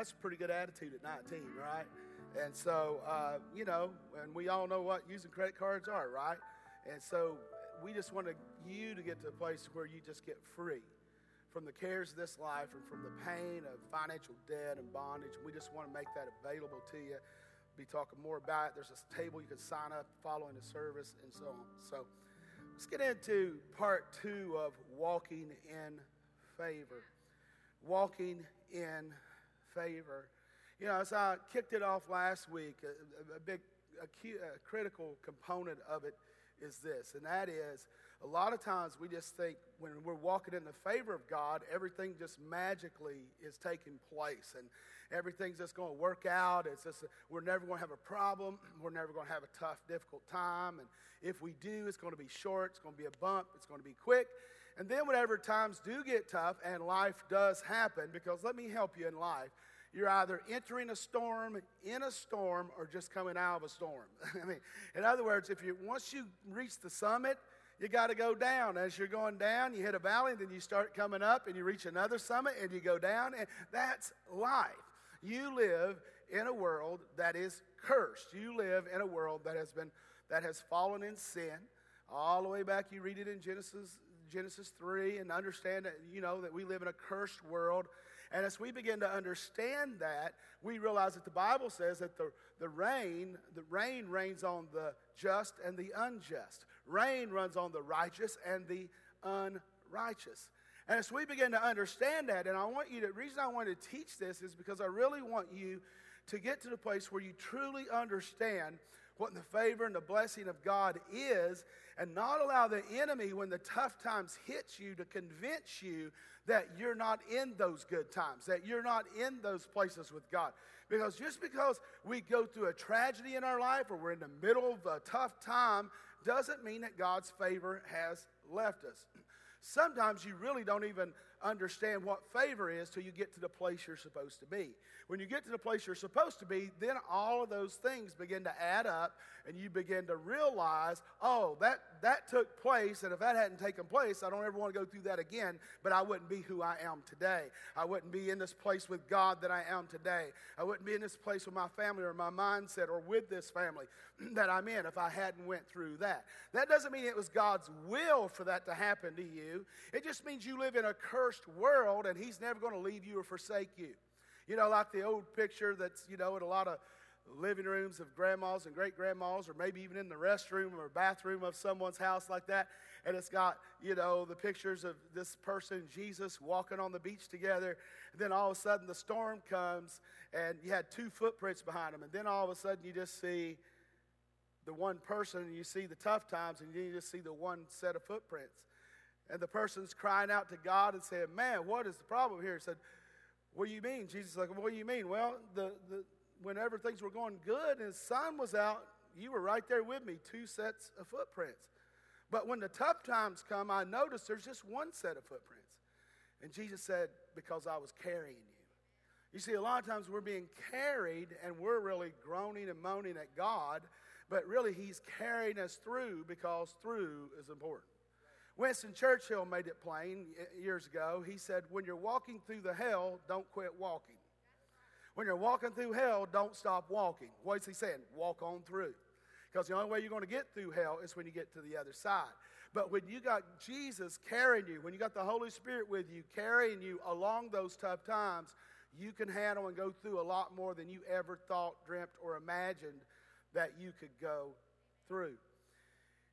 That's a pretty good attitude at 19, right? And so, uh, you know, and we all know what using credit cards are, right? And so we just want you to get to a place where you just get free from the cares of this life and from the pain of financial debt and bondage. We just want to make that available to you. Be talking more about it. There's a table you can sign up following the service and so on. So let's get into part two of walking in favor. Walking in favor. You know, as I kicked it off last week, a, a big, a, key, a critical component of it is this, and that is a lot of times we just think when we're walking in the favor of God, everything just magically is taking place and everything's just going to work out. It's just, we're never going to have a problem. We're never going to have a tough, difficult time. And if we do, it's going to be short, it's going to be a bump, it's going to be quick. And then, whenever times do get tough and life does happen, because let me help you in life, you're either entering a storm, in a storm, or just coming out of a storm. I mean, in other words, if you once you reach the summit, you got to go down. As you're going down, you hit a valley, then you start coming up, and you reach another summit, and you go down, and that's life. You live in a world that is cursed. You live in a world that has been that has fallen in sin. All the way back, you read it in Genesis Genesis 3 and understand that you know that we live in a cursed world and as we begin to understand that, we realize that the Bible says that the, the rain, the rain rains on the just and the unjust. Rain runs on the righteous and the unrighteous. And as we begin to understand that, and I want you to, the reason I want to teach this is because I really want you to get to the place where you truly understand what the favor and the blessing of God is, and not allow the enemy, when the tough times hit you, to convince you that you're not in those good times, that you're not in those places with God. Because just because we go through a tragedy in our life or we're in the middle of a tough time doesn't mean that God's favor has left us. Sometimes you really don't even understand what favor is till you get to the place you're supposed to be. When you get to the place you're supposed to be, then all of those things begin to add up and you begin to realize, oh, that, that took place, and if that hadn't taken place, I don't ever want to go through that again, but I wouldn't be who I am today. I wouldn't be in this place with God that I am today. I wouldn't be in this place with my family or my mindset or with this family that I'm in if I hadn't went through that. That doesn't mean it was God's will for that to happen to you. It just means you live in a cursed world and he's never going to leave you or forsake you. You know, like the old picture that's, you know, in a lot of living rooms of grandmas and great grandmas, or maybe even in the restroom or bathroom of someone's house like that. And it's got, you know, the pictures of this person, Jesus, walking on the beach together. And then all of a sudden the storm comes and you had two footprints behind them. And then all of a sudden you just see the one person and you see the tough times and you just see the one set of footprints. And the person's crying out to God and saying, Man, what is the problem here? He said, What do you mean? Jesus like, What do you mean? Well, the, the, whenever things were going good and the sun was out, you were right there with me, two sets of footprints. But when the tough times come, I notice there's just one set of footprints. And Jesus said, Because I was carrying you. You see, a lot of times we're being carried and we're really groaning and moaning at God, but really He's carrying us through because through is important. Winston Churchill made it plain years ago. He said, When you're walking through the hell, don't quit walking. When you're walking through hell, don't stop walking. What is he saying? Walk on through. Because the only way you're going to get through hell is when you get to the other side. But when you got Jesus carrying you, when you got the Holy Spirit with you, carrying you along those tough times, you can handle and go through a lot more than you ever thought, dreamt, or imagined that you could go through.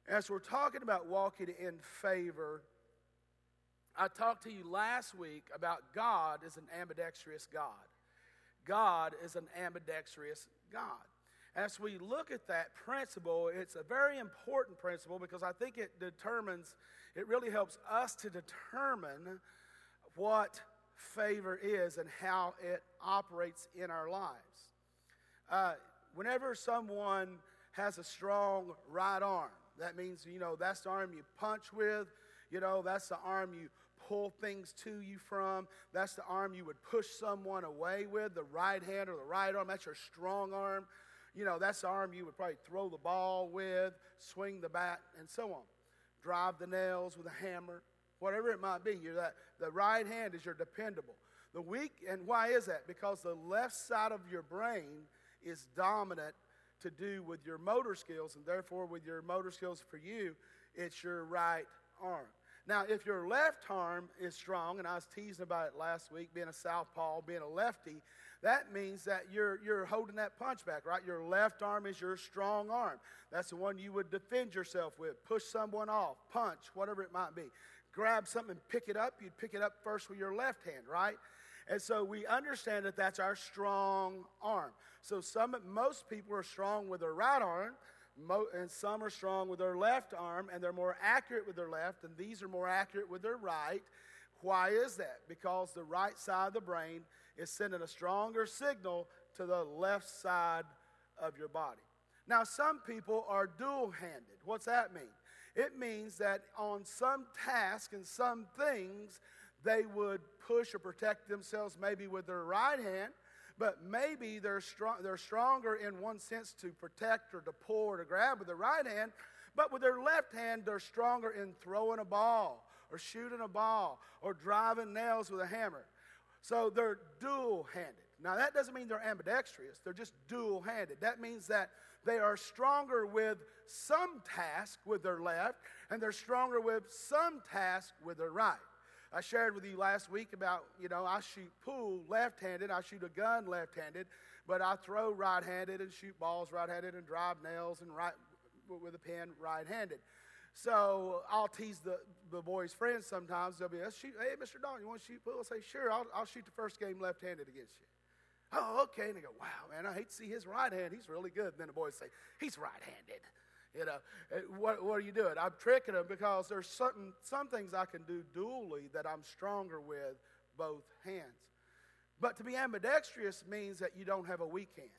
As we're talking about walking in favor, I talked to you last week about God as an ambidextrous God. God is an ambidextrous God. As we look at that principle, it's a very important principle because I think it determines, it really helps us to determine what favor is and how it operates in our lives. Uh, whenever someone has a strong right arm, that means, you know, that's the arm you punch with. You know, that's the arm you pull things to you from. That's the arm you would push someone away with, the right hand or the right arm. That's your strong arm. You know, that's the arm you would probably throw the ball with, swing the bat, and so on. Drive the nails with a hammer, whatever it might be. You're that, the right hand is your dependable. The weak, and why is that? Because the left side of your brain is dominant to do with your motor skills, and therefore, with your motor skills for you, it's your right arm. Now, if your left arm is strong, and I was teasing about it last week, being a southpaw, being a lefty, that means that you're, you're holding that punch back, right? Your left arm is your strong arm. That's the one you would defend yourself with, push someone off, punch, whatever it might be. Grab something pick it up, you'd pick it up first with your left hand, right? And so we understand that that's our strong arm. So some, most people are strong with their right arm, and some are strong with their left arm, and they're more accurate with their left, and these are more accurate with their right. Why is that? Because the right side of the brain is sending a stronger signal to the left side of your body. Now, some people are dual handed. What's that mean? It means that on some tasks and some things, they would push or protect themselves maybe with their right hand, but maybe they're, strong, they're stronger in one sense to protect or to pull or to grab with their right hand, but with their left hand, they're stronger in throwing a ball or shooting a ball or driving nails with a hammer. So they're dual handed. Now, that doesn't mean they're ambidextrous, they're just dual handed. That means that they are stronger with some task with their left, and they're stronger with some task with their right. I shared with you last week about, you know, I shoot pool left handed, I shoot a gun left handed, but I throw right handed and shoot balls right handed and drive nails and right with a pen right handed. So I'll tease the, the boys' friends sometimes. They'll be, shoot, hey, Mr. Don, you want to shoot pool? I'll say, sure, I'll, I'll shoot the first game left handed against you. Oh, okay. And they go, wow, man, I hate to see his right hand. He's really good. And then the boys say, he's right handed. You know, eh, what, what are you doing? I'm tricking them because there's certain, some things I can do dually that I'm stronger with both hands. But to be ambidextrous means that you don't have a weak hand.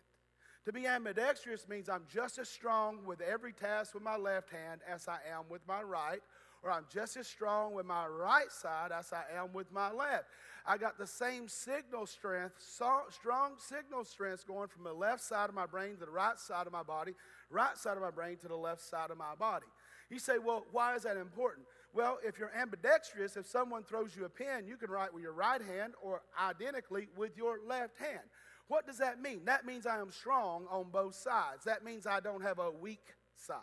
To be ambidextrous means I'm just as strong with every task with my left hand as I am with my right, or I'm just as strong with my right side as I am with my left. I got the same signal strength, strong signal strength going from the left side of my brain to the right side of my body, right side of my brain to the left side of my body. You say, well, why is that important? Well, if you're ambidextrous, if someone throws you a pen, you can write with your right hand or identically with your left hand. What does that mean? That means I am strong on both sides. That means I don't have a weak side.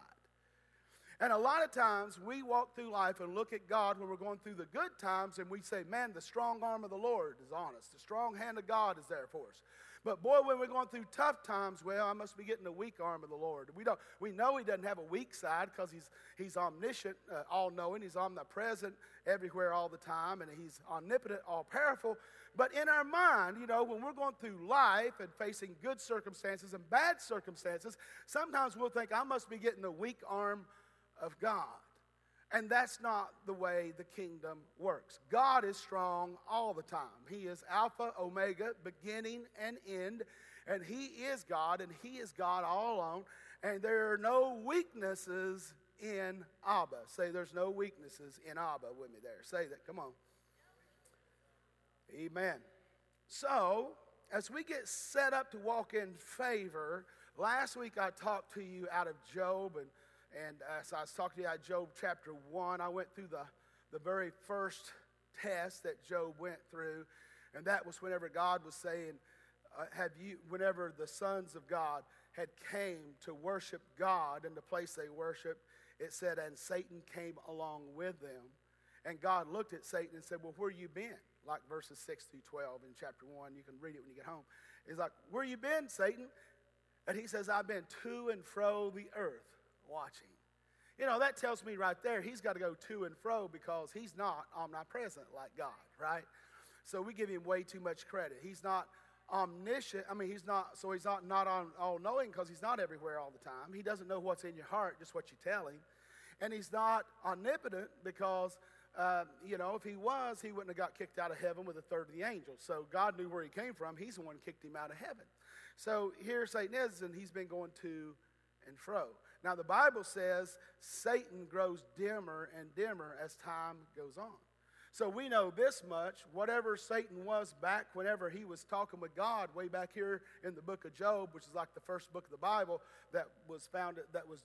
And a lot of times we walk through life and look at God when we're going through the good times and we say, man, the strong arm of the Lord is on us. The strong hand of God is there for us. But boy, when we're going through tough times, well, I must be getting the weak arm of the Lord. We, don't, we know He doesn't have a weak side because he's, he's omniscient, uh, all knowing. He's omnipresent everywhere all the time, and He's omnipotent, all powerful. But in our mind, you know, when we're going through life and facing good circumstances and bad circumstances, sometimes we'll think, I must be getting the weak arm of God. And that's not the way the kingdom works. God is strong all the time. He is Alpha, Omega, beginning and end. And He is God, and He is God all alone. And there are no weaknesses in Abba. Say, there's no weaknesses in Abba with me there. Say that. Come on. Amen. So, as we get set up to walk in favor, last week I talked to you out of Job and and as I was talking to you about Job chapter 1, I went through the, the very first test that Job went through. And that was whenever God was saying, uh, have you, whenever the sons of God had came to worship God in the place they worship, it said, and Satan came along with them. And God looked at Satan and said, well, where you been? Like verses 6 through 12 in chapter 1. You can read it when you get home. He's like, where you been, Satan? And he says, I've been to and fro the earth watching. You know, that tells me right there he's got to go to and fro because he's not omnipresent like God, right? So we give him way too much credit. He's not omniscient. I mean, he's not, so he's not, not all knowing because he's not everywhere all the time. He doesn't know what's in your heart, just what you tell him. And he's not omnipotent because, uh, you know, if he was, he wouldn't have got kicked out of heaven with a third of the angels. So God knew where he came from. He's the one who kicked him out of heaven. So here Satan is, and he's been going to and fro. Now, the Bible says Satan grows dimmer and dimmer as time goes on. So we know this much whatever Satan was back whenever he was talking with God, way back here in the book of Job, which is like the first book of the Bible that was found, that was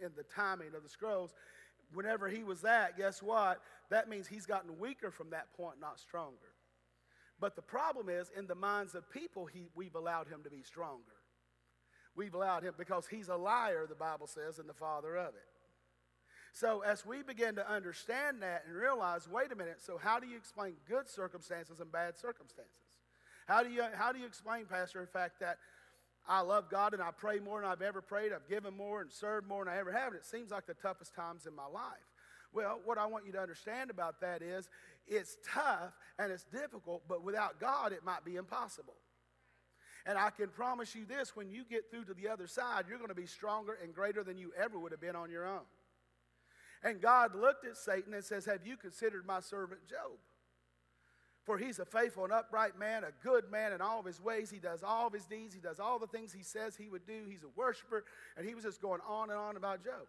in the timing of the scrolls. Whenever he was that, guess what? That means he's gotten weaker from that point, not stronger. But the problem is, in the minds of people, he, we've allowed him to be stronger. We've allowed him because he's a liar, the Bible says, and the father of it. So, as we begin to understand that and realize, wait a minute, so how do you explain good circumstances and bad circumstances? How do you, how do you explain, Pastor, in fact, that I love God and I pray more than I've ever prayed, I've given more and served more than I ever have, and it seems like the toughest times in my life? Well, what I want you to understand about that is it's tough and it's difficult, but without God, it might be impossible. And I can promise you this when you get through to the other side, you're going to be stronger and greater than you ever would have been on your own. And God looked at Satan and says, Have you considered my servant Job? For he's a faithful and upright man, a good man in all of his ways. He does all of his deeds, he does all the things he says he would do. He's a worshiper. And he was just going on and on about Job.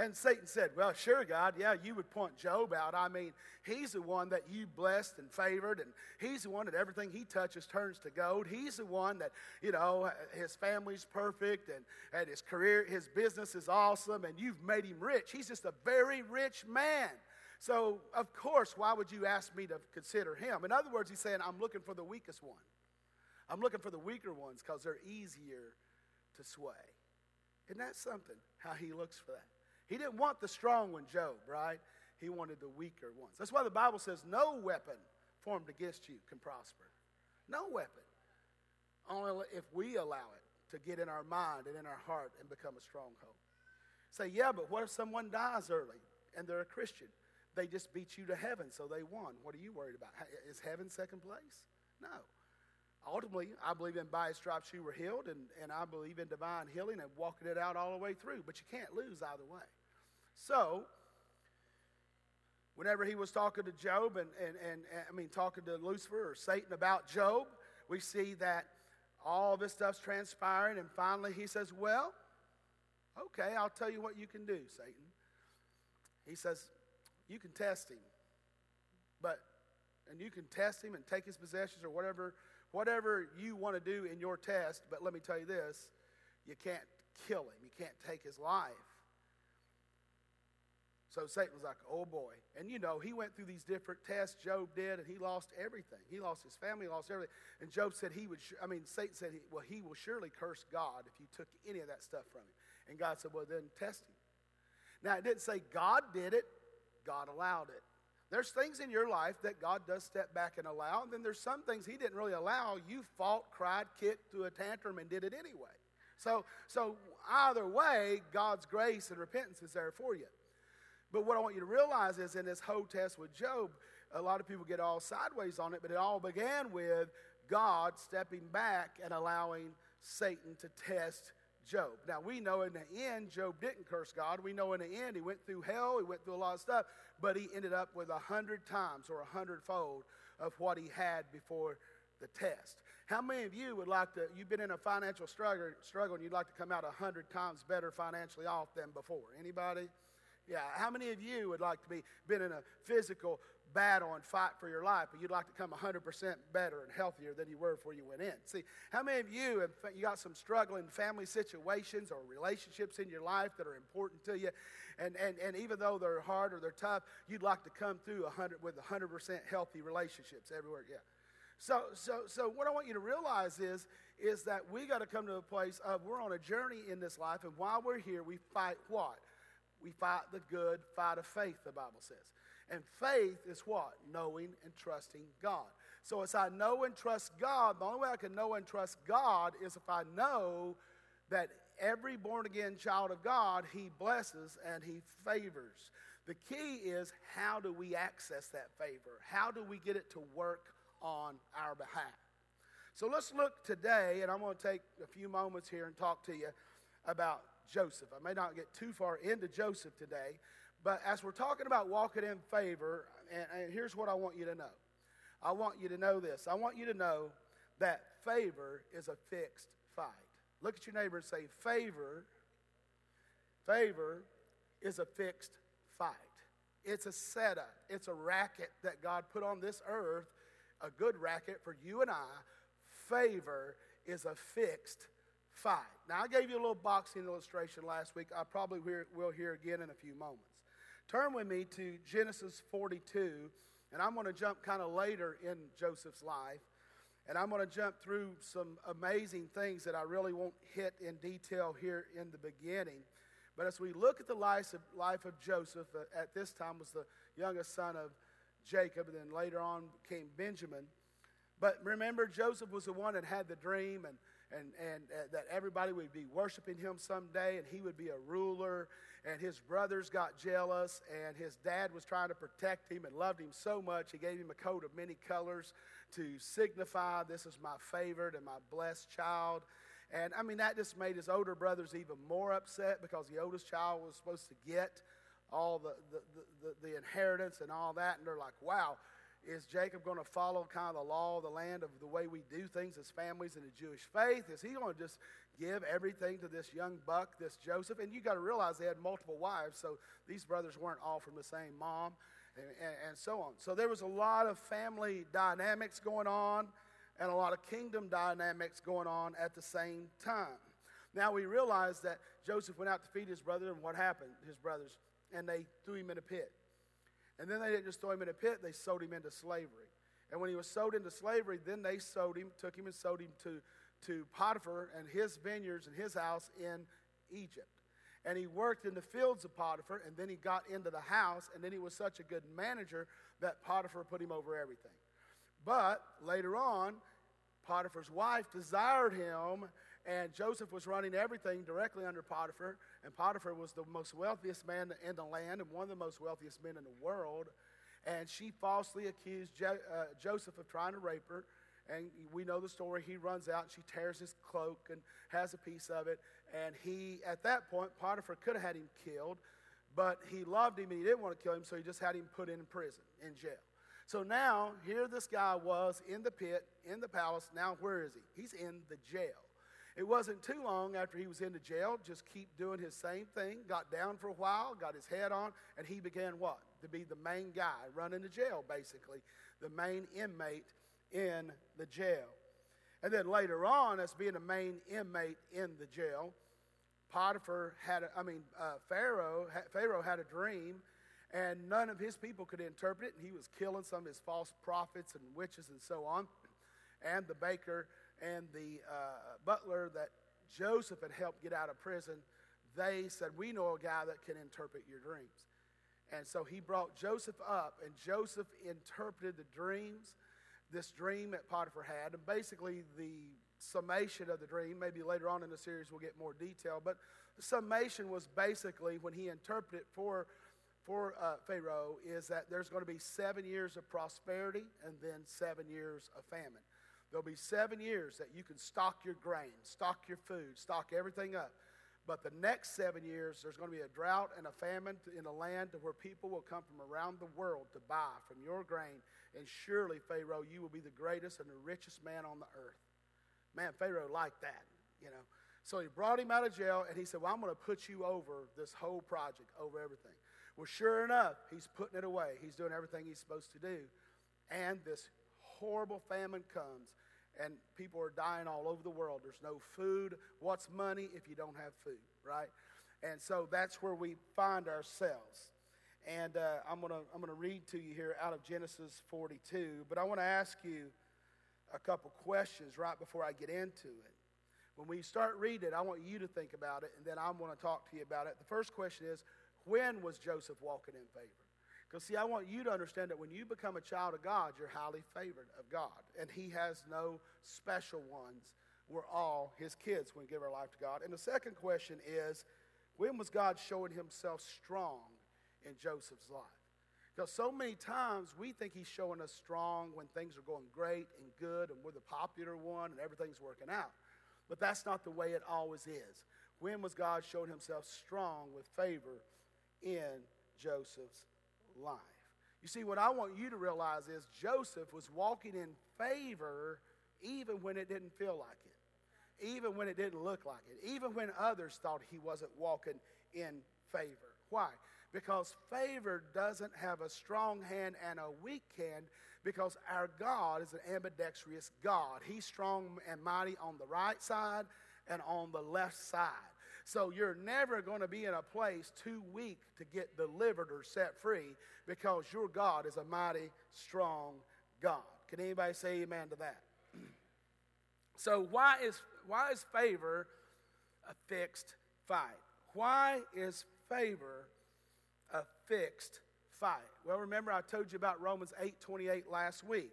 And Satan said, Well, sure, God, yeah, you would point Job out. I mean, he's the one that you blessed and favored, and he's the one that everything he touches turns to gold. He's the one that, you know, his family's perfect and, and his career, his business is awesome, and you've made him rich. He's just a very rich man. So, of course, why would you ask me to consider him? In other words, he's saying, I'm looking for the weakest one. I'm looking for the weaker ones because they're easier to sway. Isn't that something, how he looks for that? He didn't want the strong one, Job, right? He wanted the weaker ones. That's why the Bible says no weapon formed against you can prosper. No weapon. Only if we allow it to get in our mind and in our heart and become a stronghold. Say, yeah, but what if someone dies early and they're a Christian? They just beat you to heaven, so they won. What are you worried about? Is heaven second place? No. Ultimately, I believe in by stripes you were healed, and, and I believe in divine healing and walking it out all the way through, but you can't lose either way. So, whenever he was talking to Job and, and, and, and, I mean, talking to Lucifer or Satan about Job, we see that all this stuff's transpiring, and finally he says, Well, okay, I'll tell you what you can do, Satan. He says, You can test him, but, and you can test him and take his possessions or whatever, whatever you want to do in your test, but let me tell you this you can't kill him, you can't take his life. So Satan was like, oh boy. And you know, he went through these different tests, Job did, and he lost everything. He lost his family, lost everything. And Job said he would, I mean, Satan said, well, he will surely curse God if you took any of that stuff from him. And God said, well, then test him. Now, it didn't say God did it, God allowed it. There's things in your life that God does step back and allow, and then there's some things He didn't really allow. You fought, cried, kicked, threw a tantrum, and did it anyway. So, so either way, God's grace and repentance is there for you. But what I want you to realize is in this whole test with Job, a lot of people get all sideways on it, but it all began with God stepping back and allowing Satan to test Job. Now, we know in the end, Job didn't curse God. We know in the end, he went through hell, he went through a lot of stuff, but he ended up with a hundred times or a hundredfold of what he had before the test. How many of you would like to, you've been in a financial struggle, struggle and you'd like to come out a hundred times better financially off than before? Anybody? Yeah, how many of you would like to be been in a physical battle and fight for your life, but you'd like to come 100% better and healthier than you were before you went in? See, how many of you have you got some struggling family situations or relationships in your life that are important to you, and and and even though they're hard or they're tough, you'd like to come through 100 with 100% healthy relationships everywhere? Yeah. So so so what I want you to realize is is that we got to come to a place of we're on a journey in this life, and while we're here, we fight what? We fight the good fight of faith, the Bible says. And faith is what? Knowing and trusting God. So as I know and trust God, the only way I can know and trust God is if I know that every born again child of God, He blesses and He favors. The key is how do we access that favor? How do we get it to work on our behalf? So let's look today, and I'm going to take a few moments here and talk to you about Joseph. I may not get too far into Joseph today, but as we're talking about walking in favor, and, and here's what I want you to know I want you to know this. I want you to know that favor is a fixed fight. Look at your neighbor and say, favor, favor is a fixed fight. It's a setup, it's a racket that God put on this earth, a good racket for you and I. Favor is a fixed fight. Now, I gave you a little boxing illustration last week. I probably will hear again in a few moments. Turn with me to Genesis 42 And I'm going to jump kind of later in Joseph's life. And I'm going to jump through some amazing things that I really won't hit in detail here in the beginning. But as we look at the life of, life of Joseph, uh, at this time was the youngest son of Jacob, and then later on came Benjamin. But remember, Joseph was the one that had the dream, and, and, and uh, that everybody would be worshiping him someday, and he would be a ruler. And his brothers got jealous, and his dad was trying to protect him and loved him so much, he gave him a coat of many colors to signify this is my favorite and my blessed child. And I mean, that just made his older brothers even more upset because the oldest child was supposed to get all the, the, the, the inheritance and all that. And they're like, wow, is Jacob going to follow kind of the law of the land of the way we do things as families in the Jewish faith? Is he going to just give everything to this young buck, this Joseph? And you got to realize they had multiple wives, so these brothers weren't all from the same mom, and, and, and so on. So there was a lot of family dynamics going on and a lot of kingdom dynamics going on at the same time. Now we realize that Joseph went out to feed his brother, and what happened? His brothers, and they threw him in a pit. And then they didn't just throw him in a pit, they sold him into slavery. And when he was sold into slavery, then they sold him, took him and sold him to, to Potiphar and his vineyards and his house in Egypt. And he worked in the fields of Potiphar, and then he got into the house, and then he was such a good manager that Potiphar put him over everything. But later on, Potiphar's wife desired him, and Joseph was running everything directly under Potiphar. And Potiphar was the most wealthiest man in the land and one of the most wealthiest men in the world. And she falsely accused jo- uh, Joseph of trying to rape her. And we know the story. He runs out, and she tears his cloak and has a piece of it. And he, at that point, Potiphar could have had him killed, but he loved him and he didn't want to kill him, so he just had him put in prison, in jail. So now, here this guy was in the pit, in the palace. Now, where is he? He's in the jail. It wasn't too long after he was in the jail, just keep doing his same thing, got down for a while, got his head on, and he began what? To be the main guy running the jail, basically, the main inmate in the jail. And then later on, as being a main inmate in the jail, Potiphar had, a, I mean, uh, Pharaoh, Pharaoh had a dream and none of his people could interpret it. And he was killing some of his false prophets and witches and so on. And the baker and the uh, butler that Joseph had helped get out of prison, they said, We know a guy that can interpret your dreams. And so he brought Joseph up, and Joseph interpreted the dreams, this dream that Potiphar had. And basically, the summation of the dream, maybe later on in the series we'll get more detail, but the summation was basically when he interpreted for for uh, Pharaoh is that there's going to be seven years of prosperity and then seven years of famine. There'll be seven years that you can stock your grain, stock your food, stock everything up. But the next seven years, there's going to be a drought and a famine in a land where people will come from around the world to buy from your grain. And surely, Pharaoh, you will be the greatest and the richest man on the earth. Man, Pharaoh liked that, you know. So he brought him out of jail and he said, Well, I'm going to put you over this whole project, over everything. Well, sure enough, he's putting it away. He's doing everything he's supposed to do. And this horrible famine comes, and people are dying all over the world. There's no food. What's money if you don't have food, right? And so that's where we find ourselves. And uh, I'm going to I'm gonna read to you here out of Genesis 42, but I want to ask you a couple questions right before I get into it. When we start reading it, I want you to think about it, and then I'm going to talk to you about it. The first question is when was Joseph walking in favor? Because, see, I want you to understand that when you become a child of God, you're highly favored of God. And He has no special ones. We're all His kids when we give our life to God. And the second question is when was God showing Himself strong in Joseph's life? Because so many times we think He's showing us strong when things are going great and good and we're the popular one and everything's working out. But that's not the way it always is. When was God showing Himself strong with favor in Joseph's life. You see, what I want you to realize is Joseph was walking in favor even when it didn't feel like it, even when it didn't look like it, even when others thought he wasn't walking in favor. Why? Because favor doesn't have a strong hand and a weak hand because our God is an ambidextrous God. He's strong and mighty on the right side and on the left side. So you're never going to be in a place too weak to get delivered or set free because your God is a mighty, strong God. Can anybody say amen to that? so why is why is favor a fixed fight? Why is favor a fixed fight? Well, remember I told you about Romans 8 28 last week.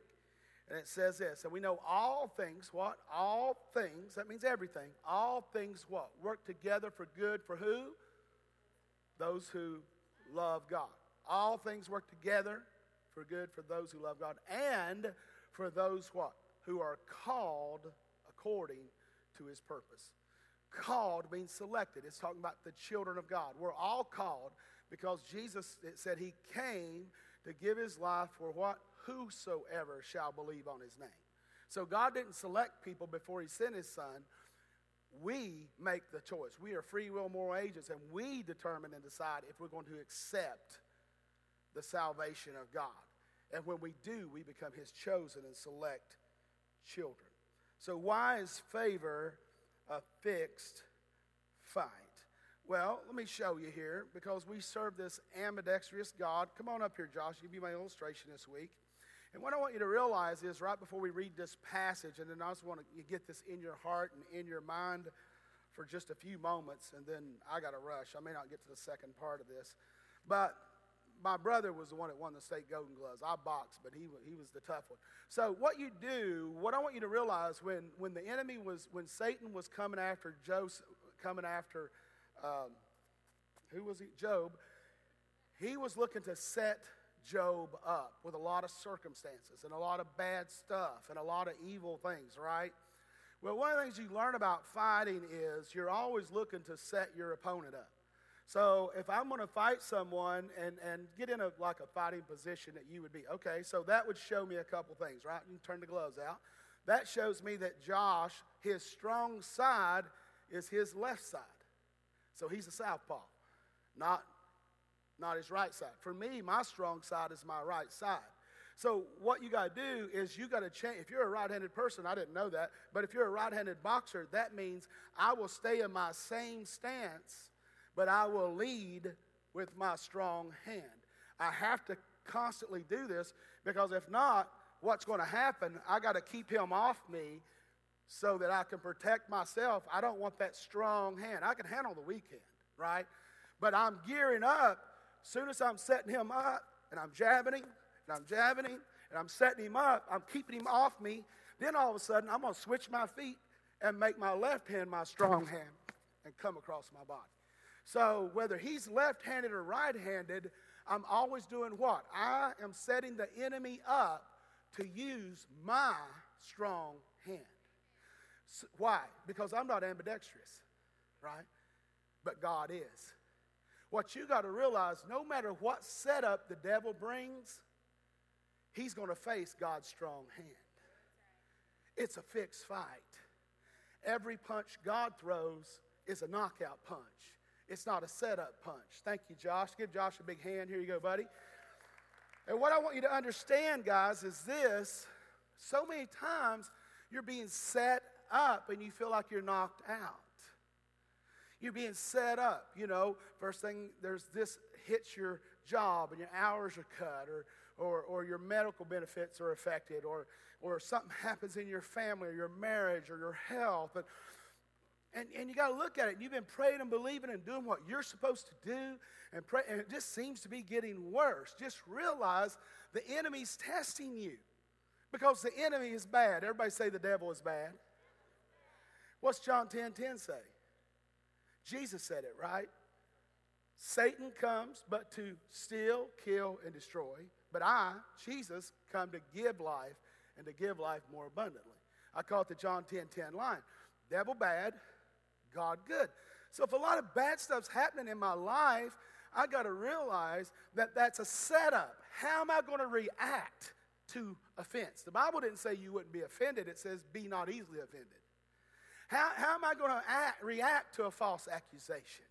And it says this, and we know all things, what? All things, that means everything. All things what? Work together for good for who? Those who love God. All things work together for good for those who love God and for those what? Who are called according to his purpose. Called means selected. It's talking about the children of God. We're all called because Jesus said he came to give his life for what? Whosoever shall believe on his name. So God didn't select people before he sent his son. We make the choice. We are free will moral agents, and we determine and decide if we're going to accept the salvation of God. And when we do, we become his chosen and select children. So, why is favor a fixed fight? Well, let me show you here because we serve this ambidextrous God. Come on up here, Josh. Give you my illustration this week. And what I want you to realize is right before we read this passage, and then I just want to get this in your heart and in your mind for just a few moments, and then I got to rush. I may not get to the second part of this. But my brother was the one that won the state Golden Gloves. I boxed, but he, he was the tough one. So what you do, what I want you to realize, when, when the enemy was, when Satan was coming after Joseph, coming after um, who was he? Job. He was looking to set Job up with a lot of circumstances and a lot of bad stuff and a lot of evil things, right? Well, one of the things you learn about fighting is you're always looking to set your opponent up. So if I'm going to fight someone and, and get in a like a fighting position that you would be, okay, so that would show me a couple things, right? You can turn the gloves out. That shows me that Josh, his strong side is his left side. So he's a southpaw, not, not his right side. For me, my strong side is my right side. So what you got to do is you got to change. If you're a right-handed person, I didn't know that, but if you're a right-handed boxer, that means I will stay in my same stance, but I will lead with my strong hand. I have to constantly do this because if not, what's going to happen? I got to keep him off me so that I can protect myself. I don't want that strong hand. I can handle the weekend, right? But I'm gearing up. Soon as I'm setting him up and I'm jabbing him and I'm jabbing him and I'm setting him up, I'm keeping him off me. Then all of a sudden, I'm going to switch my feet and make my left hand my strong hand and come across my body. So whether he's left handed or right handed, I'm always doing what? I am setting the enemy up to use my strong hand. Why? Because I'm not ambidextrous, right? But God is. What you got to realize no matter what setup the devil brings, he's going to face God's strong hand. It's a fixed fight. Every punch God throws is a knockout punch. It's not a setup punch. Thank you, Josh. Give Josh a big hand. Here you go, buddy. And what I want you to understand, guys, is this so many times you're being set up and you feel like you're knocked out. You're being set up, you know. First thing, there's this hits your job and your hours are cut, or, or, or your medical benefits are affected, or, or something happens in your family or your marriage or your health. And, and, and you got to look at it. You've been praying and believing and doing what you're supposed to do, and, pray, and it just seems to be getting worse. Just realize the enemy's testing you because the enemy is bad. Everybody say the devil is bad. What's John 10 10 say? Jesus said it, right? Satan comes but to steal, kill, and destroy. But I, Jesus, come to give life and to give life more abundantly. I call it the John 10 10 line. Devil bad, God good. So if a lot of bad stuff's happening in my life, I got to realize that that's a setup. How am I going to react to offense? The Bible didn't say you wouldn't be offended, it says be not easily offended. How, how am I going to act, react to a false accusation?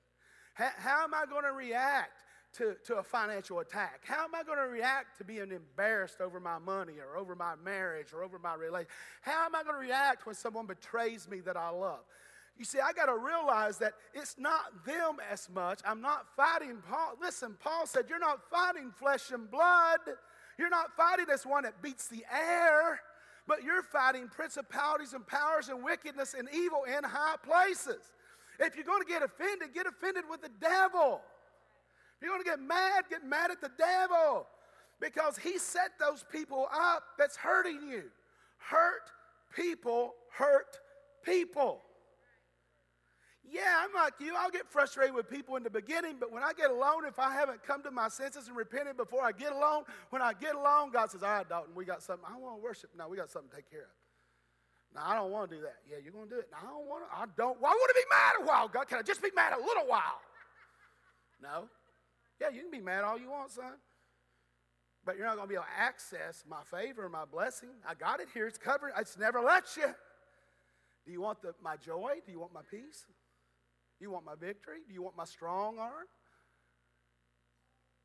How, how am I going to react to, to a financial attack? How am I going to react to being embarrassed over my money or over my marriage or over my relationship? How am I going to react when someone betrays me that I love? You see, I got to realize that it's not them as much. I'm not fighting Paul. Listen, Paul said, You're not fighting flesh and blood. You're not fighting this one that beats the air, but you're fighting principalities and powers and wickedness and evil in high places. If you're going to get offended, get offended with the devil. If you're going to get mad, get mad at the devil because he set those people up that's hurting you. Hurt people hurt people. Yeah, I'm like you. I'll get frustrated with people in the beginning, but when I get alone, if I haven't come to my senses and repented before I get alone, when I get alone, God says, All right, Dalton, we got something. I want to worship. No, we got something to take care of. Now, I don't want to do that. Yeah, you're going to do it. No, I don't want to. I don't. Well, I want to be mad a while. God, can I just be mad a little while? No. Yeah, you can be mad all you want, son. But you're not going to be able to access my favor, my blessing. I got it here. It's covered. It's never let you. Do you want the, my joy? Do you want my peace? You want my victory? Do you want my strong arm?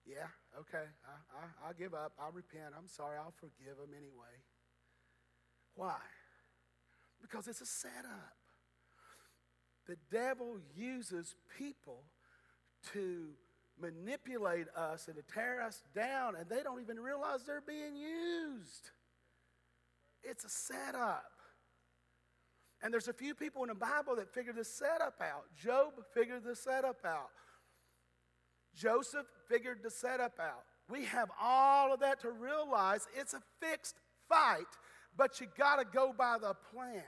Yeah, okay. I, I, I'll give up. I'll repent. I'm sorry. I'll forgive them anyway. Why? Because it's a setup. The devil uses people to manipulate us and to tear us down, and they don't even realize they're being used. It's a setup. And there's a few people in the Bible that figured this setup out. Job figured the setup out. Joseph figured the setup out. We have all of that to realize it's a fixed fight, but you got to go by the plan.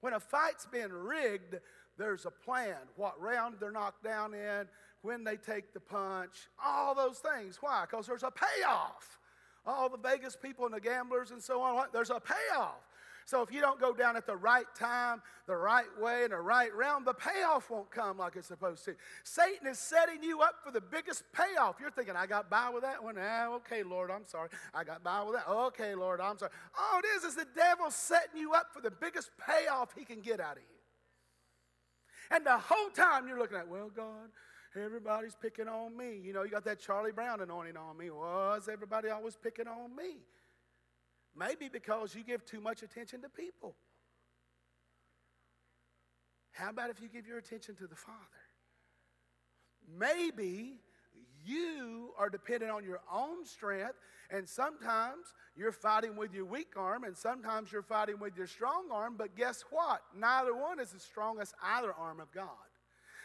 When a fight's been rigged, there's a plan. What round they're knocked down in, when they take the punch, all those things. Why? Because there's a payoff. All the Vegas people and the gamblers and so on, there's a payoff. So if you don't go down at the right time, the right way, in the right realm, the payoff won't come like it's supposed to. Satan is setting you up for the biggest payoff. You're thinking, I got by with that one. Ah, okay, Lord, I'm sorry. I got by with that. Okay, Lord, I'm sorry. All it is is the devil setting you up for the biggest payoff he can get out of you. And the whole time you're looking at, well, God, everybody's picking on me. You know, you got that Charlie Brown anointing on me. Was everybody always picking on me? Maybe because you give too much attention to people. How about if you give your attention to the Father? Maybe you are dependent on your own strength, and sometimes you're fighting with your weak arm, and sometimes you're fighting with your strong arm, but guess what? Neither one is as strong as either arm of God.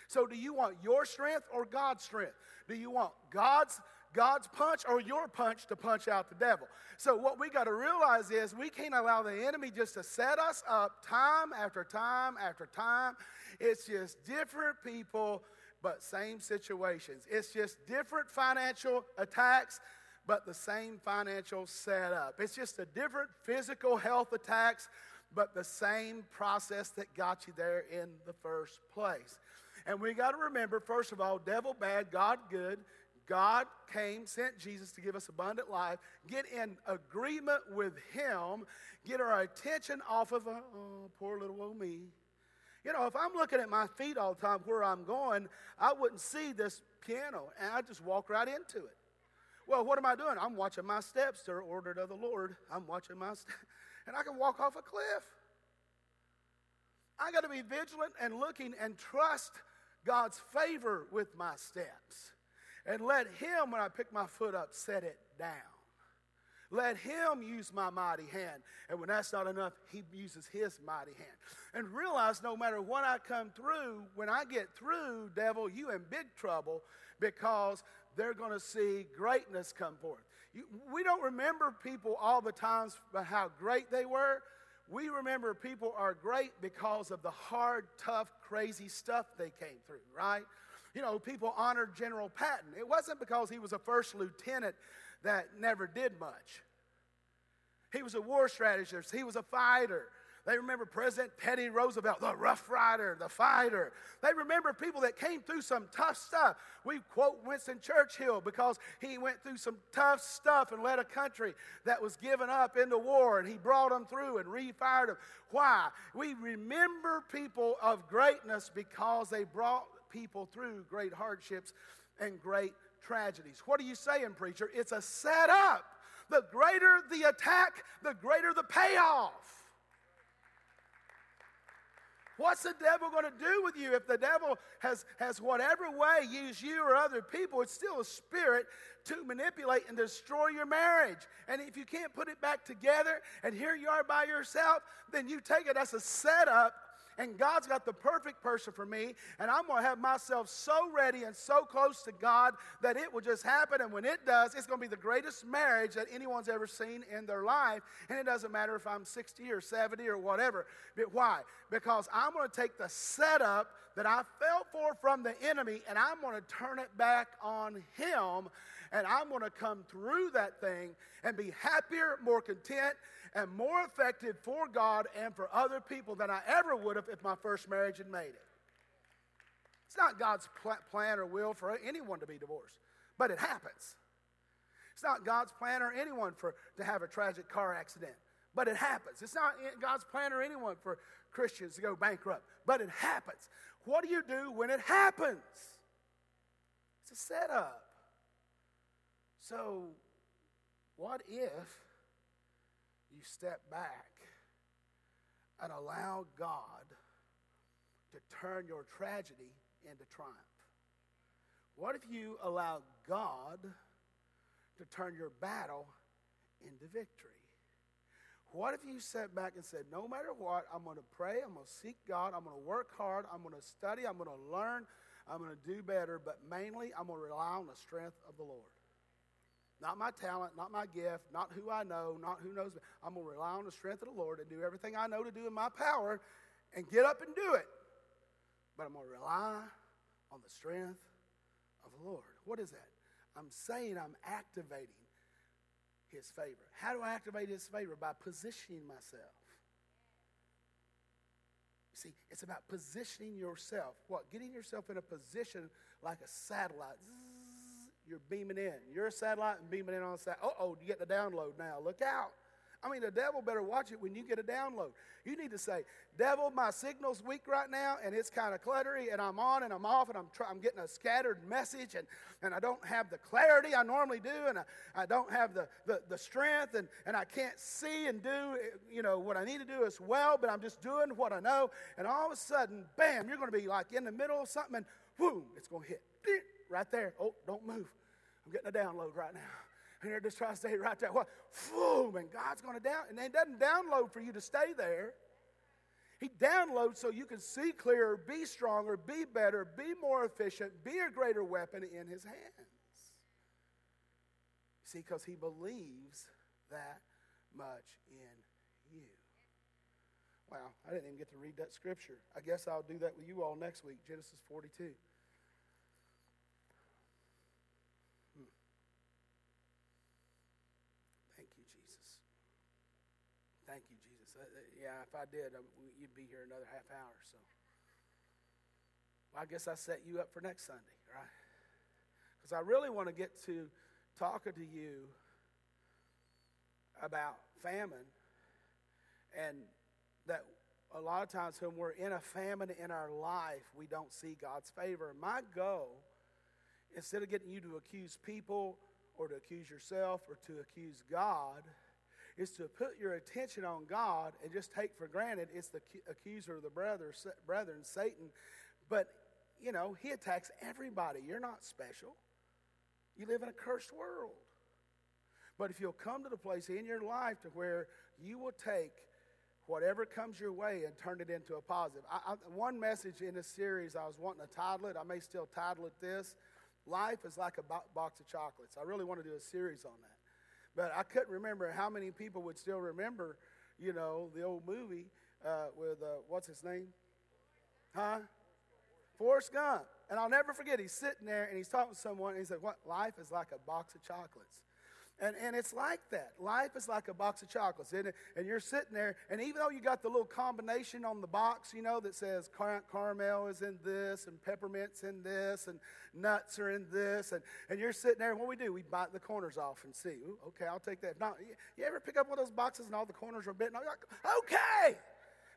So, do you want your strength or God's strength? Do you want God's God's punch or your punch to punch out the devil. So, what we got to realize is we can't allow the enemy just to set us up time after time after time. It's just different people, but same situations. It's just different financial attacks, but the same financial setup. It's just a different physical health attacks, but the same process that got you there in the first place. And we got to remember, first of all, devil bad, God good. God came, sent Jesus to give us abundant life, get in agreement with Him, get our attention off of, uh, oh, poor little old me. You know, if I'm looking at my feet all the time where I'm going, I wouldn't see this piano and I'd just walk right into it. Well, what am I doing? I'm watching my steps. They're ordered of the Lord. I'm watching my steps. And I can walk off a cliff. I got to be vigilant and looking and trust God's favor with my steps and let Him, when I pick my foot up, set it down. Let Him use my mighty hand. And when that's not enough, He uses His mighty hand. And realize no matter what I come through, when I get through, devil, you in big trouble because they're going to see greatness come forth. You, we don't remember people all the times how great they were. We remember people are great because of the hard, tough, crazy stuff they came through, right? You know, people honored General Patton. It wasn't because he was a first lieutenant that never did much. He was a war strategist, he was a fighter. They remember President Teddy Roosevelt, the rough rider, the fighter. They remember people that came through some tough stuff. We quote Winston Churchill because he went through some tough stuff and led a country that was given up in the war, and he brought them through and refired them. Why? We remember people of greatness because they brought people through great hardships and great tragedies. What are you saying, preacher? It's a setup. The greater the attack, the greater the payoff. What's the devil going to do with you? If the devil has, has whatever way used you or other people, it's still a spirit to manipulate and destroy your marriage. And if you can't put it back together and here you are by yourself, then you take it as a setup and God's got the perfect person for me, and I'm going to have myself so ready and so close to God that it will just happen. And when it does, it's going to be the greatest marriage that anyone's ever seen in their life. And it doesn't matter if I'm 60 or 70 or whatever. But why? Because I'm going to take the setup that I fell for from the enemy and I'm going to turn it back on him and I'm going to come through that thing and be happier, more content, and more effective for God and for other people than I ever would have if my first marriage had made it. It's not God's pl- plan or will for anyone to be divorced, but it happens. It's not God's plan or anyone for to have a tragic car accident, but it happens. It's not God's plan or anyone for Christians to go bankrupt, but it happens. What do you do when it happens? It's a setup. So, what if you step back and allow God to turn your tragedy into triumph? What if you allow God to turn your battle into victory? What if you sat back and said, No matter what, I'm going to pray, I'm going to seek God, I'm going to work hard, I'm going to study, I'm going to learn, I'm going to do better, but mainly I'm going to rely on the strength of the Lord. Not my talent, not my gift, not who I know, not who knows me. I'm going to rely on the strength of the Lord and do everything I know to do in my power and get up and do it. But I'm going to rely on the strength of the Lord. What is that? I'm saying I'm activating his favor. How do I activate his favor? By positioning myself. See, it's about positioning yourself. What? Getting yourself in a position like a satellite. Zzz, you're beaming in. You're a satellite and beaming in on satellite. Uh oh, you get the download now. Look out. I mean, the devil better watch it when you get a download. You need to say, Devil, my signal's weak right now, and it's kind of cluttery, and I'm on and I'm off, and I'm, try- I'm getting a scattered message, and, and I don't have the clarity I normally do, and I, I don't have the, the, the strength, and, and I can't see and do you know what I need to do as well, but I'm just doing what I know. And all of a sudden, bam, you're going to be like in the middle of something, and boom, it's going to hit right there. Oh, don't move. I'm getting a download right now. And you're just trying to stay right there. What? Boom, and God's going to down. And it doesn't download for you to stay there. He downloads so you can see clearer, be stronger, be better, be more efficient, be a greater weapon in his hands. See, because he believes that much in you. Wow, I didn't even get to read that scripture. I guess I'll do that with you all next week, Genesis 42. Thank you, Jesus. Uh, uh, yeah, if I did, you'd be here another half hour. So well, I guess I set you up for next Sunday, right? Because I really want to get to talking to you about famine and that a lot of times when we're in a famine in our life, we don't see God's favor. My goal, instead of getting you to accuse people or to accuse yourself or to accuse God, is to put your attention on God and just take for granted it's the accuser of the brother, brethren, Satan. But, you know, he attacks everybody. You're not special. You live in a cursed world. But if you'll come to the place in your life to where you will take whatever comes your way and turn it into a positive. I, I, one message in this series, I was wanting to title it, I may still title it this Life is like a bo- box of chocolates. I really want to do a series on that. But I couldn't remember how many people would still remember, you know, the old movie uh, with, uh, what's his name? Huh? Forrest Gump. And I'll never forget, he's sitting there and he's talking to someone and he said, What? Life is like a box of chocolates. And, and it's like that. Life is like a box of chocolates, it? And you're sitting there, and even though you got the little combination on the box, you know, that says car- caramel is in this, and peppermint's in this, and nuts are in this, and, and you're sitting there, and what we do, we bite the corners off and see, okay, I'll take that. Now, you ever pick up one of those boxes and all the corners are bitten? You're like, okay.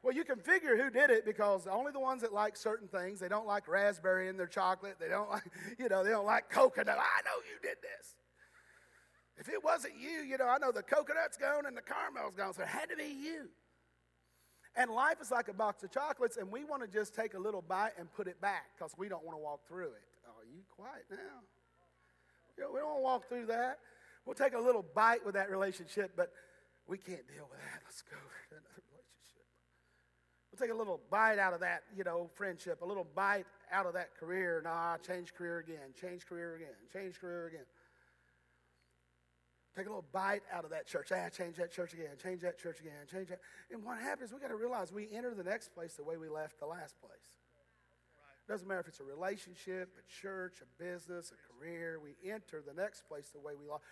Well, you can figure who did it because only the ones that like certain things, they don't like raspberry in their chocolate. They don't like, you know, they don't like coconut. I know you did this. If it wasn't you, you know, I know the coconut's gone and the caramel's gone, so it had to be you. And life is like a box of chocolates, and we want to just take a little bite and put it back because we don't want to walk through it. Oh, you quiet now? You know, we don't want to walk through that. We'll take a little bite with that relationship, but we can't deal with that. Let's go to another relationship. We'll take a little bite out of that, you know, friendship, a little bite out of that career. Nah, change career again, change career again, change career again. Take a little bite out of that church. Ah, change that church again, change that church again, change that. And what happens, we got to realize we enter the next place the way we left the last place. Doesn't matter if it's a relationship, a church, a business, a career. We enter the next place the way we lost.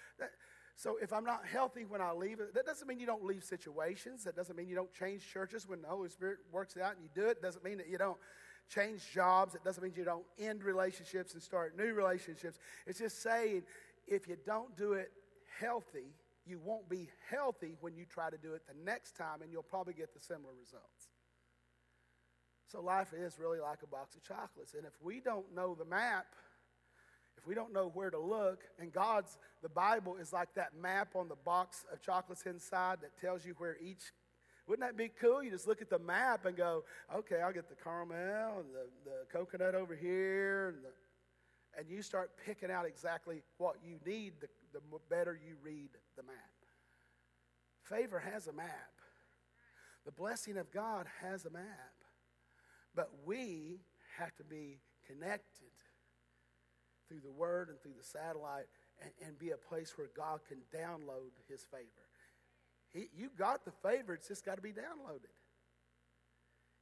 so if I'm not healthy when I leave that doesn't mean you don't leave situations. That doesn't mean you don't change churches when the Holy Spirit works it out and you do it. Doesn't mean that you don't change jobs. It doesn't mean you don't end relationships and start new relationships. It's just saying if you don't do it healthy, you won't be healthy when you try to do it the next time, and you'll probably get the similar results. So life is really like a box of chocolates. And if we don't know the map, if we don't know where to look, and God's, the Bible is like that map on the box of chocolates inside that tells you where each, wouldn't that be cool? You just look at the map and go, okay, I'll get the caramel and the, the coconut over here, and, the, and you start picking out exactly what you need the, the better you read the map. Favor has a map. The blessing of God has a map. But we have to be connected through the Word and through the satellite and, and be a place where God can download His favor. He, you got the favor, it's just got to be downloaded.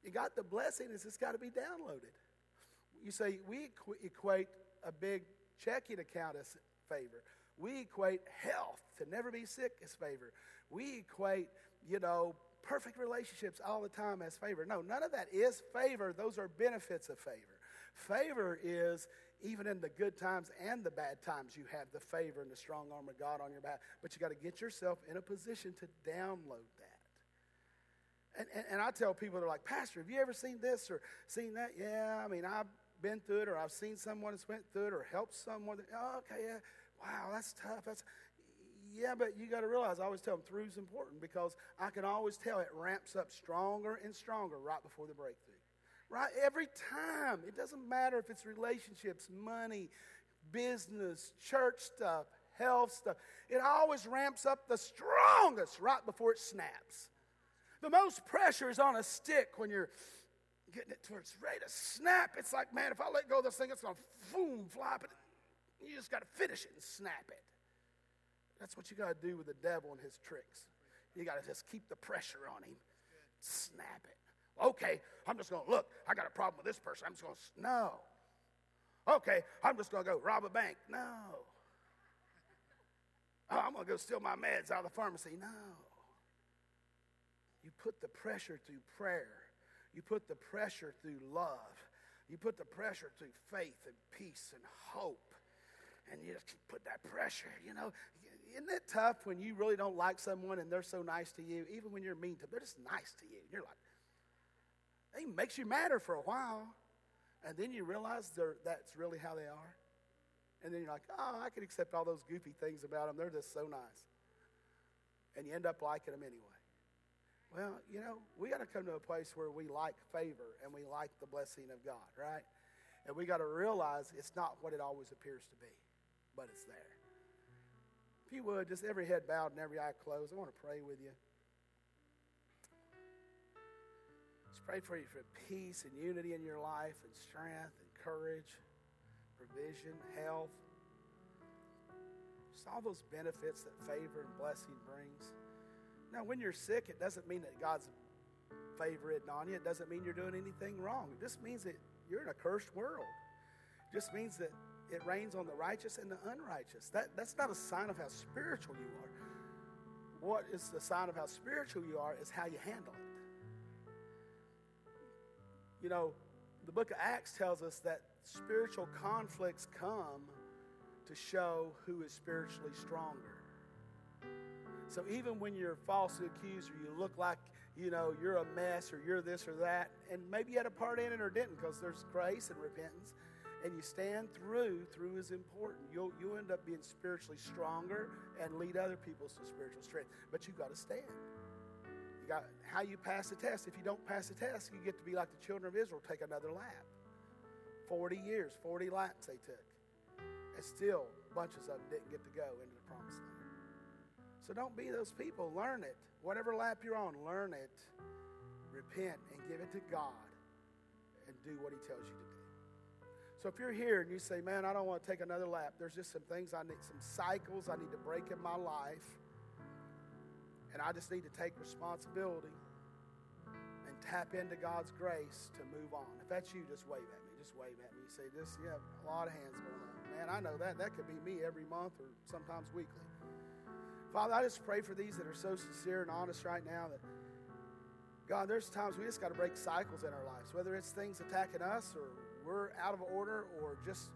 You got the blessing, it's just got to be downloaded. You say, we equate a big checking account as favor. We equate health, to never be sick, as favor. We equate, you know, perfect relationships all the time as favor. No, none of that is favor. Those are benefits of favor. Favor is even in the good times and the bad times, you have the favor and the strong arm of God on your back. But you got to get yourself in a position to download that. And, and, and I tell people, they're like, Pastor, have you ever seen this or seen that? Yeah, I mean, I've been through it or I've seen someone that's went through it or helped someone. That, oh, okay, yeah. Wow, that's tough. That's yeah, but you got to realize, I always tell them through's important because I can always tell it ramps up stronger and stronger right before the breakthrough. Right? Every time. It doesn't matter if it's relationships, money, business, church stuff, health stuff. It always ramps up the strongest right before it snaps. The most pressure is on a stick when you're getting it towards ready to snap. It's like, man, if I let go of this thing, it's going to boom, fly. But you just got to finish it and snap it. That's what you got to do with the devil and his tricks. You got to just keep the pressure on him. Snap it. Okay, I'm just going to look. I got a problem with this person. I'm just going to, no. Okay, I'm just going to go rob a bank. No. Oh, I'm going to go steal my meds out of the pharmacy. No. You put the pressure through prayer. You put the pressure through love. You put the pressure through faith and peace and hope. And you just put that pressure, you know. Isn't it tough when you really don't like someone and they're so nice to you, even when you're mean to them, they're just nice to you. You're like, it makes you matter for a while. And then you realize that's really how they are. And then you're like, oh, I can accept all those goofy things about them. They're just so nice. And you end up liking them anyway. Well, you know, we got to come to a place where we like favor and we like the blessing of God, right? And we got to realize it's not what it always appears to be, but it's there. If you would, just every head bowed and every eye closed, I want to pray with you. Just pray for you for peace and unity in your life and strength and courage, provision, health. Just all those benefits that favor and blessing brings. Now, when you're sick, it doesn't mean that God's favoring on you. It doesn't mean you're doing anything wrong. It just means that you're in a cursed world. It just means that it rains on the righteous and the unrighteous. That, that's not a sign of how spiritual you are. What is the sign of how spiritual you are is how you handle it. You know, the book of Acts tells us that spiritual conflicts come to show who is spiritually stronger. So even when you're falsely accused or you look like, you know, you're a mess or you're this or that, and maybe you had a part in it or didn't because there's grace and repentance, and you stand through, through is important. You'll, you'll end up being spiritually stronger and lead other people to spiritual strength. But you've got to stand. You got how you pass the test. If you don't pass the test, you get to be like the children of Israel, take another lap. 40 years, 40 laps they took. And still, bunches of them didn't get to go into the promised land. So don't be those people. Learn it. Whatever lap you're on, learn it. Repent and give it to God and do what He tells you to do. So if you're here and you say, Man, I don't want to take another lap, there's just some things I need, some cycles I need to break in my life, and I just need to take responsibility and tap into God's grace to move on. If that's you, just wave at me. Just wave at me. You say, This, you have a lot of hands going up. Man, I know that. That could be me every month or sometimes weekly. Father, I just pray for these that are so sincere and honest right now that, God, there's times we just got to break cycles in our lives, whether it's things attacking us or we're out of order or just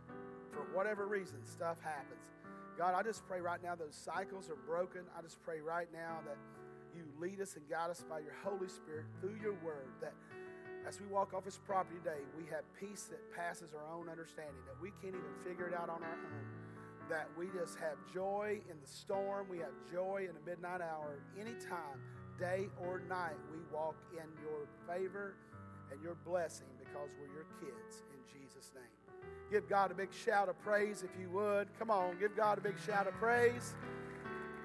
for whatever reason, stuff happens. God, I just pray right now those cycles are broken. I just pray right now that you lead us and guide us by your Holy Spirit through your word, that as we walk off this property today, we have peace that passes our own understanding, that we can't even figure it out on our own, that we just have joy in the storm, we have joy in the midnight hour, anytime, day or night, we walk in your favor and your blessing because we're your kids in Jesus' name. Give God a big shout of praise if you would. Come on, give God a big shout of praise.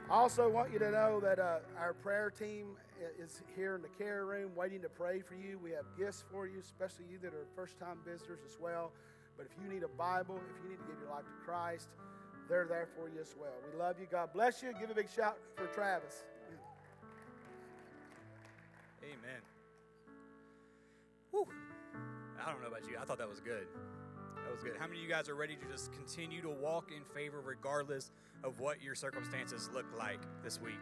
I also want you to know that uh, our prayer team is here in the care room waiting to pray for you. We have gifts for you, especially you that are first time visitors as well. But if you need a Bible, if you need to give your life to Christ, they're there for you as well. We love you. God bless you. Give a big shout for Travis. Amen. I don't know about you. I thought that was good. That was good. How many of you guys are ready to just continue to walk in favor regardless of what your circumstances look like this week?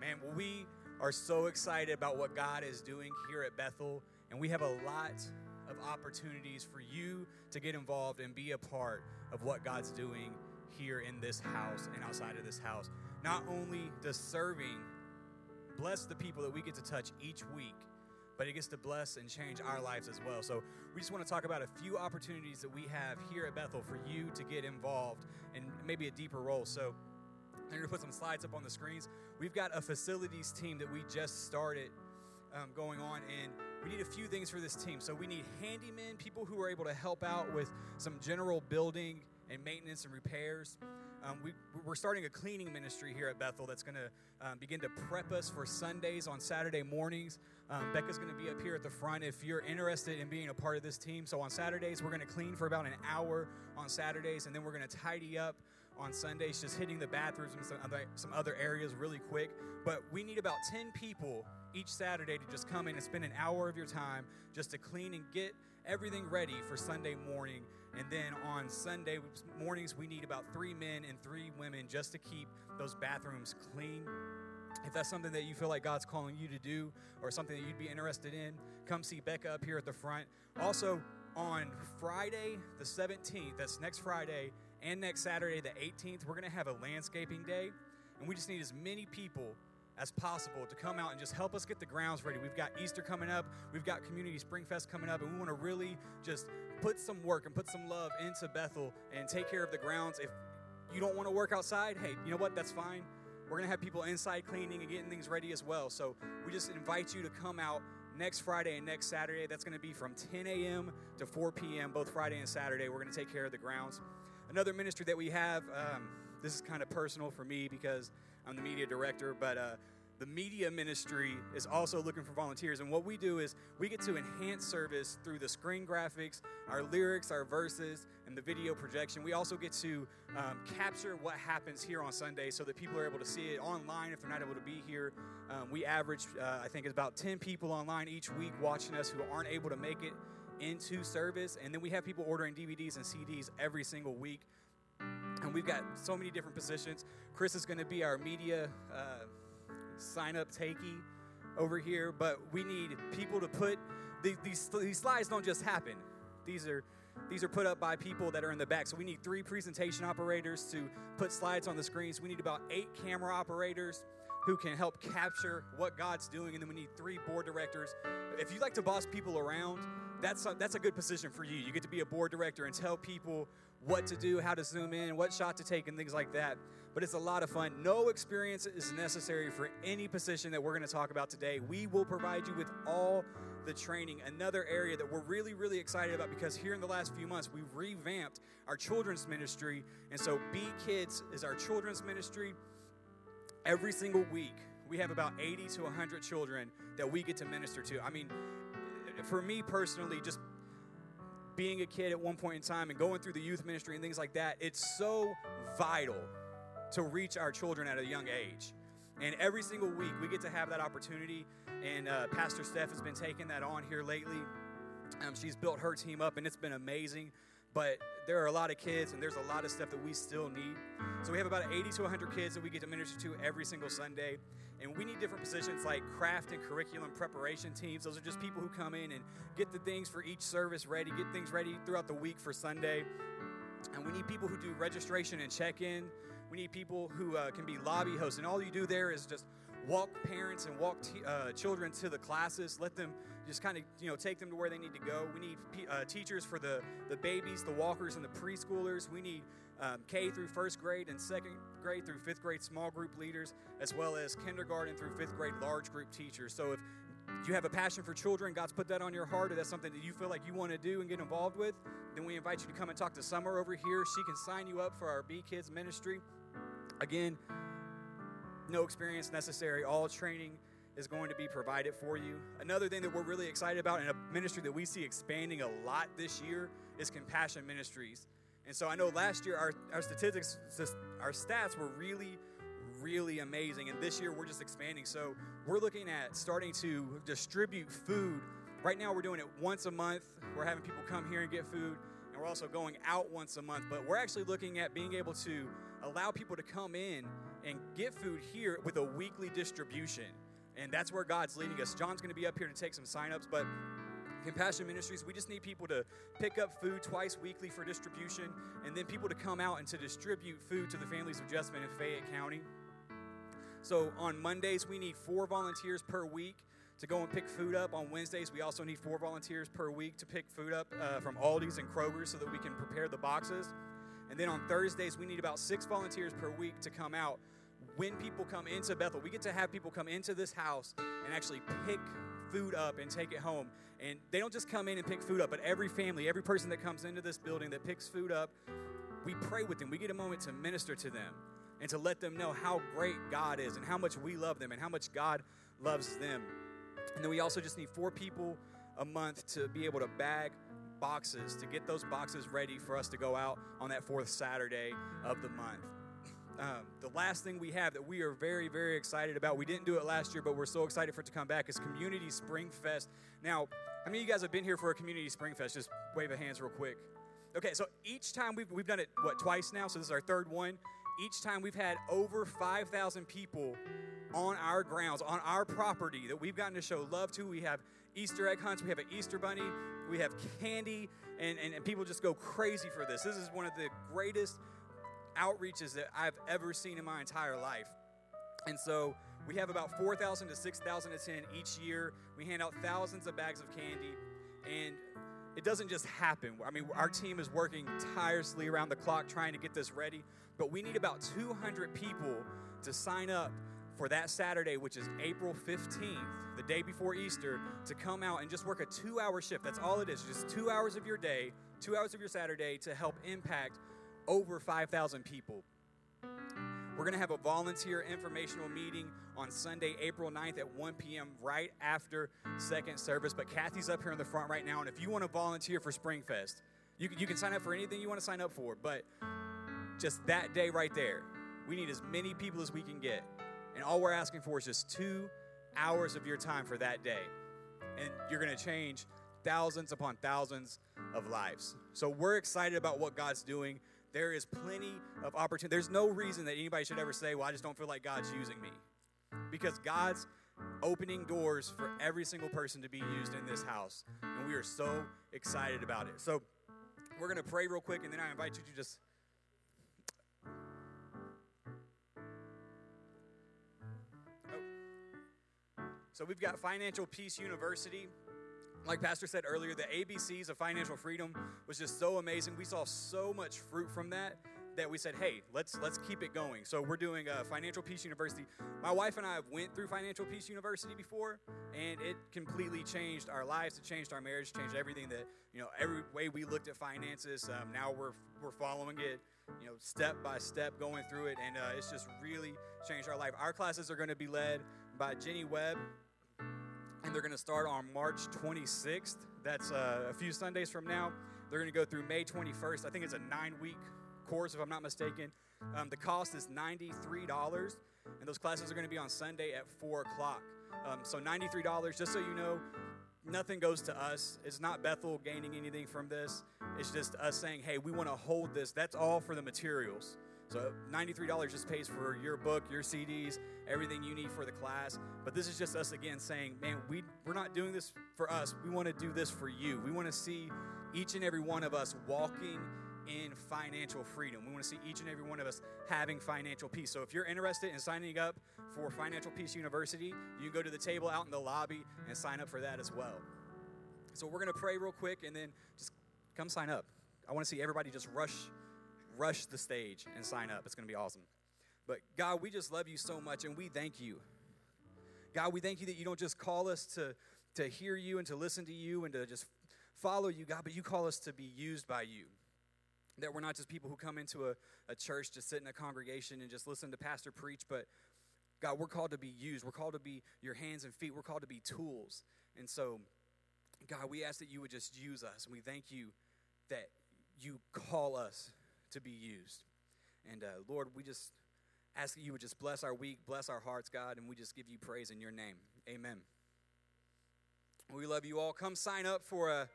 Man, we are so excited about what God is doing here at Bethel, and we have a lot of opportunities for you to get involved and be a part of what God's doing here in this house and outside of this house. Not only does serving bless the people that we get to touch each week, but it gets to bless and change our lives as well. So we just want to talk about a few opportunities that we have here at Bethel for you to get involved in maybe a deeper role. So I'm going to put some slides up on the screens. We've got a facilities team that we just started um, going on, and we need a few things for this team. So we need handymen, people who are able to help out with some general building and maintenance and repairs. Um, we, are starting a cleaning ministry here at Bethel that's going to um, begin to prep us for Sundays on Saturday mornings. Um, Becca's going to be up here at the front if you're interested in being a part of this team. So on Saturdays, we're going to clean for about an hour on Saturdays, and then we're going to tidy up on Sundays, just hitting the bathrooms and some other, some other areas really quick. But we need about 10 people each Saturday to just come in and spend an hour of your time just to clean and get everything ready for Sunday morning. And then on Sunday mornings, we need about three men and three women just to keep those bathrooms clean. If that's something that you feel like God's calling you to do or something that you'd be interested in, come see Becca up here at the front. Also, on Friday, the 17th, that's next Friday, and next Saturday, the 18th, we're going to have a landscaping day. And we just need as many people as possible to come out and just help us get the grounds ready. We've got Easter coming up, we've got Community Spring Fest coming up, and we want to really just put some work and put some love into Bethel and take care of the grounds. If you don't want to work outside, hey, you know what? That's fine. We're going to have people inside cleaning and getting things ready as well. So we just invite you to come out next Friday and next Saturday. That's going to be from 10 a.m. to 4 p.m., both Friday and Saturday. We're going to take care of the grounds. Another ministry that we have, um, this is kind of personal for me because I'm the media director, but uh, the media ministry is also looking for volunteers. And what we do is we get to enhance service through the screen graphics, our lyrics, our verses, and the video projection. We also get to um, capture what happens here on Sunday so that people are able to see it online if they're not able to be here. Um, we average, uh, I think, it's about 10 people online each week watching us who aren't able to make it into service. And then we have people ordering DVDs and CDs every single week. And we've got so many different positions. Chris is going to be our media. Uh, sign up takey over here, but we need people to put these, these, these slides don't just happen. These are these are put up by people that are in the back. So we need three presentation operators to put slides on the screens. We need about eight camera operators who can help capture what God's doing, and then we need three board directors. If you like to boss people around, that's a, that's a good position for you. You get to be a board director and tell people what to do, how to zoom in, what shot to take, and things like that. But it's a lot of fun. No experience is necessary for any position that we're going to talk about today. We will provide you with all the training. Another area that we're really, really excited about because here in the last few months, we've revamped our children's ministry. And so, Be Kids is our children's ministry. Every single week, we have about 80 to 100 children that we get to minister to. I mean, for me personally, just being a kid at one point in time and going through the youth ministry and things like that, it's so vital to reach our children at a young age. And every single week, we get to have that opportunity. And uh, Pastor Steph has been taking that on here lately. Um, she's built her team up, and it's been amazing. But there are a lot of kids, and there's a lot of stuff that we still need. So we have about 80 to 100 kids that we get to minister to every single Sunday. And we need different positions like craft and curriculum preparation teams. Those are just people who come in and get the things for each service ready, get things ready throughout the week for Sunday. And we need people who do registration and check in. We need people who uh, can be lobby hosts. And all you do there is just walk parents and walk t- uh, children to the classes. Let them just kind of you know take them to where they need to go. We need p- uh, teachers for the the babies, the walkers, and the preschoolers. We need um, K through first grade and second grade through fifth grade small group leaders, as well as kindergarten through fifth grade large group teachers. So if you have a passion for children, God's put that on your heart, or that's something that you feel like you want to do and get involved with, then we invite you to come and talk to Summer over here. She can sign you up for our Be Kids ministry. Again, no experience necessary, all training is going to be provided for you. Another thing that we're really excited about, and a ministry that we see expanding a lot this year, is Compassion Ministries. And so I know last year our, our statistics, our stats were really, really amazing. And this year we're just expanding. So we're looking at starting to distribute food. Right now we're doing it once a month. We're having people come here and get food. And we're also going out once a month. But we're actually looking at being able to allow people to come in and get food here with a weekly distribution. And that's where God's leading us. John's going to be up here to take some signups, but Compassion Ministries, we just need people to pick up food twice weekly for distribution, and then people to come out and to distribute food to the families of Jessamine and Fayette County. So on Mondays, we need four volunteers per week to go and pick food up. On Wednesdays, we also need four volunteers per week to pick food up uh, from Aldi's and Kroger's so that we can prepare the boxes. And then on Thursdays, we need about six volunteers per week to come out. When people come into Bethel, we get to have people come into this house and actually pick food up and take it home. And they don't just come in and pick food up, but every family, every person that comes into this building that picks food up, we pray with them. We get a moment to minister to them and to let them know how great God is and how much we love them and how much God loves them. And then we also just need four people a month to be able to bag boxes, to get those boxes ready for us to go out on that fourth Saturday of the month. Um, the last thing we have that we are very, very excited about, we didn't do it last year, but we're so excited for it to come back, is Community Spring Fest. Now, how many of you guys have been here for a Community Spring Fest? Just wave of hands real quick. Okay, so each time we've, we've done it, what, twice now? So this is our third one. Each time we've had over 5,000 people on our grounds, on our property that we've gotten to show love to. We have Easter egg hunts, we have an Easter bunny, we have candy, and, and, and people just go crazy for this. This is one of the greatest outreaches that I've ever seen in my entire life. And so we have about 4,000 to 6,000 attend each year. We hand out thousands of bags of candy. And it doesn't just happen. I mean, our team is working tirelessly around the clock trying to get this ready. But we need about 200 people to sign up for that Saturday, which is April 15th, the day before Easter, to come out and just work a two hour shift. That's all it is, just two hours of your day, two hours of your Saturday to help impact over 5,000 people. We're going to have a volunteer informational meeting on Sunday, April 9th at 1 p.m., right after second service. But Kathy's up here in the front right now, and if you want to volunteer for Springfest, you can, you can sign up for anything you want to sign up for. But just that day right there, we need as many people as we can get. And all we're asking for is just two hours of your time for that day. And you're going to change thousands upon thousands of lives. So we're excited about what God's doing. There is plenty of opportunity. There's no reason that anybody should ever say, Well, I just don't feel like God's using me. Because God's opening doors for every single person to be used in this house. And we are so excited about it. So we're going to pray real quick, and then I invite you to just. So we've got Financial Peace University. like Pastor said earlier, the ABCs of financial freedom was just so amazing. We saw so much fruit from that that we said, hey, let's let's keep it going. So we're doing a Financial Peace University. My wife and I have went through Financial Peace University before, and it completely changed our lives. It changed our marriage, changed everything that you know, every way we looked at finances. Um, now we're we're following it, you know, step by step, going through it, and uh, it's just really changed our life. Our classes are going to be led by Jenny Webb and they're going to start on March 26th. That's uh, a few Sundays from now. They're going to go through May 21st. I think it's a nine week course, if I'm not mistaken. Um, the cost is $93, and those classes are going to be on Sunday at 4 o'clock. Um, so, $93, just so you know, nothing goes to us. It's not Bethel gaining anything from this. It's just us saying, hey, we want to hold this. That's all for the materials. So $93 just pays for your book, your CDs, everything you need for the class. But this is just us again saying, man, we, we're not doing this for us. We want to do this for you. We want to see each and every one of us walking in financial freedom. We want to see each and every one of us having financial peace. So if you're interested in signing up for Financial Peace University, you can go to the table out in the lobby and sign up for that as well. So we're going to pray real quick and then just come sign up. I want to see everybody just rush rush the stage and sign up. It's going to be awesome. But God, we just love you so much and we thank you. God, we thank you that you don't just call us to, to hear you and to listen to you and to just follow you, God, but you call us to be used by you. That we're not just people who come into a, a church to sit in a congregation and just listen to pastor preach, but God, we're called to be used. We're called to be your hands and feet. We're called to be tools. And so, God, we ask that you would just use us. And we thank you that you call us to be used. And uh, Lord, we just ask that you would just bless our week, bless our hearts, God, and we just give you praise in your name. Amen. We love you all. Come sign up for a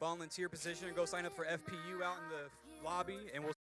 volunteer position and go sign up for FPU out in the lobby, and we'll